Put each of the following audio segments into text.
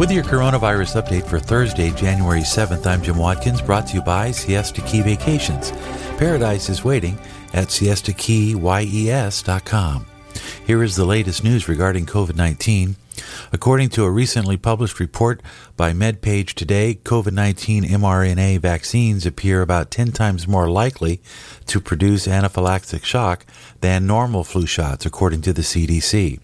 With your coronavirus update for Thursday, January 7th, I'm Jim Watkins, brought to you by Siesta Key Vacations. Paradise is waiting at siestakeyes.com. Here is the latest news regarding COVID 19. According to a recently published report by MedPage Today, COVID 19 mRNA vaccines appear about 10 times more likely to produce anaphylactic shock than normal flu shots, according to the CDC.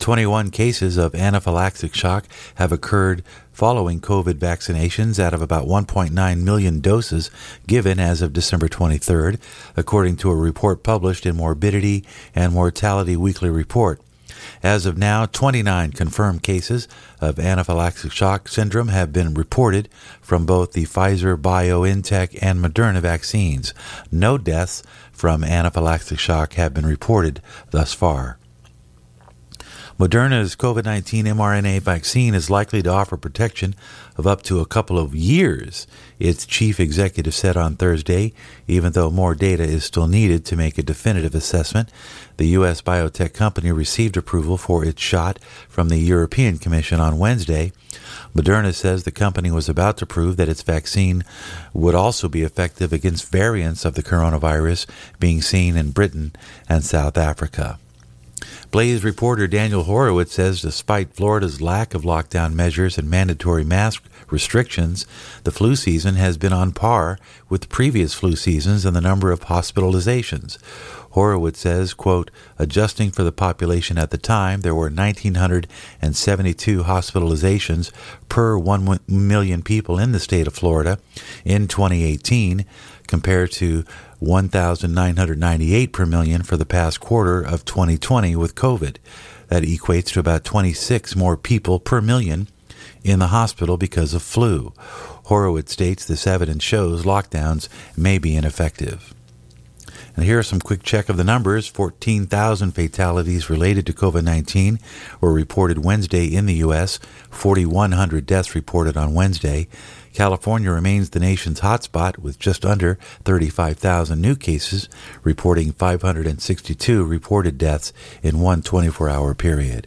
21 cases of anaphylactic shock have occurred following COVID vaccinations out of about 1.9 million doses given as of December 23rd, according to a report published in Morbidity and Mortality Weekly Report. As of now, 29 confirmed cases of anaphylactic shock syndrome have been reported from both the Pfizer BioNTech and Moderna vaccines. No deaths from anaphylactic shock have been reported thus far. Moderna's COVID 19 mRNA vaccine is likely to offer protection of up to a couple of years, its chief executive said on Thursday, even though more data is still needed to make a definitive assessment. The U.S. biotech company received approval for its shot from the European Commission on Wednesday. Moderna says the company was about to prove that its vaccine would also be effective against variants of the coronavirus being seen in Britain and South Africa. Blaze reporter Daniel Horowitz says despite Florida's lack of lockdown measures and mandatory mask restrictions, the flu season has been on par with previous flu seasons in the number of hospitalizations. Horowitz says, quote, adjusting for the population at the time, there were 1,972 hospitalizations per 1 million people in the state of Florida in 2018, compared to 1,998 per million for the past quarter of 2020 with COVID. That equates to about 26 more people per million in the hospital because of flu. Horowitz states this evidence shows lockdowns may be ineffective. And here are some quick check of the numbers. 14,000 fatalities related to COVID 19 were reported Wednesday in the U.S., 4,100 deaths reported on Wednesday. California remains the nation's hotspot with just under 35,000 new cases, reporting 562 reported deaths in one 24 hour period.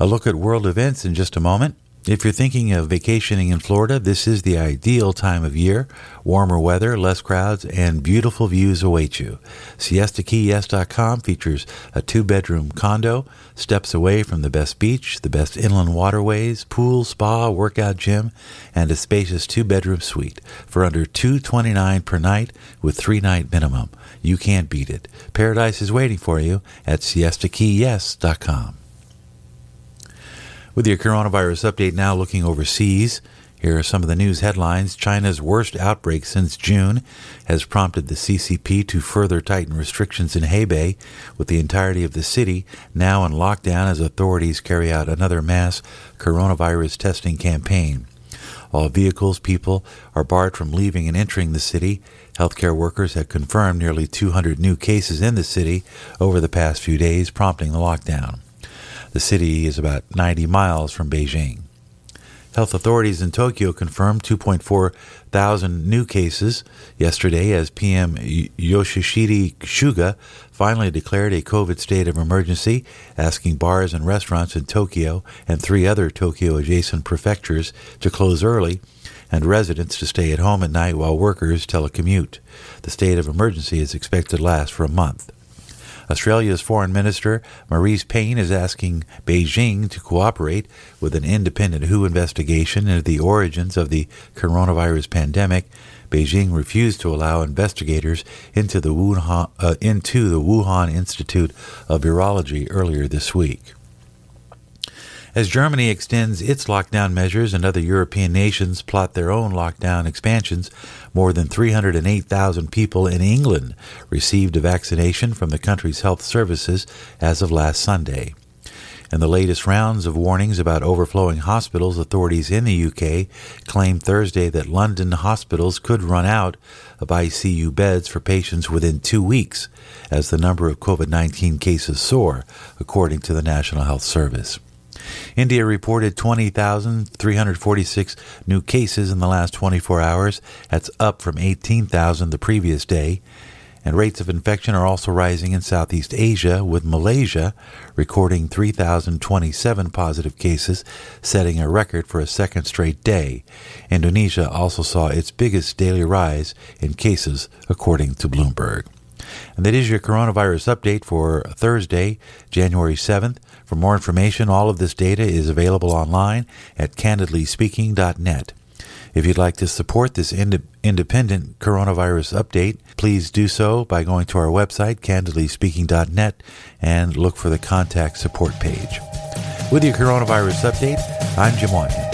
A look at world events in just a moment. If you're thinking of vacationing in Florida, this is the ideal time of year. Warmer weather, less crowds, and beautiful views await you. SiestaKeyYes.com features a two bedroom condo, steps away from the best beach, the best inland waterways, pool, spa, workout gym, and a spacious two bedroom suite for under 229 per night with three night minimum. You can't beat it. Paradise is waiting for you at SiestaKeyYes.com. With your coronavirus update now looking overseas, here are some of the news headlines. China's worst outbreak since June has prompted the CCP to further tighten restrictions in Hebei, with the entirety of the city now in lockdown as authorities carry out another mass coronavirus testing campaign. All vehicles, people are barred from leaving and entering the city. Healthcare workers have confirmed nearly 200 new cases in the city over the past few days, prompting the lockdown. The city is about 90 miles from Beijing. Health authorities in Tokyo confirmed 2.4 thousand new cases yesterday as PM Yoshihide Suga finally declared a COVID state of emergency, asking bars and restaurants in Tokyo and three other Tokyo adjacent prefectures to close early and residents to stay at home at night while workers telecommute. The state of emergency is expected to last for a month. Australia's Foreign Minister Marise Payne is asking Beijing to cooperate with an independent WHO investigation into the origins of the coronavirus pandemic. Beijing refused to allow investigators into the Wuhan, uh, into the Wuhan Institute of Virology earlier this week. As Germany extends its lockdown measures and other European nations plot their own lockdown expansions, more than 308,000 people in England received a vaccination from the country's health services as of last Sunday. In the latest rounds of warnings about overflowing hospitals, authorities in the UK claimed Thursday that London hospitals could run out of ICU beds for patients within two weeks as the number of COVID 19 cases soar, according to the National Health Service. India reported 20,346 new cases in the last 24 hours. That's up from 18,000 the previous day. And rates of infection are also rising in Southeast Asia, with Malaysia recording 3,027 positive cases, setting a record for a second straight day. Indonesia also saw its biggest daily rise in cases, according to Bloomberg. And that is your coronavirus update for Thursday, January 7th. For more information, all of this data is available online at candidlyspeaking.net. If you'd like to support this ind- independent coronavirus update, please do so by going to our website, candidlyspeaking.net, and look for the contact support page. With your coronavirus update, I'm Jim Watkins.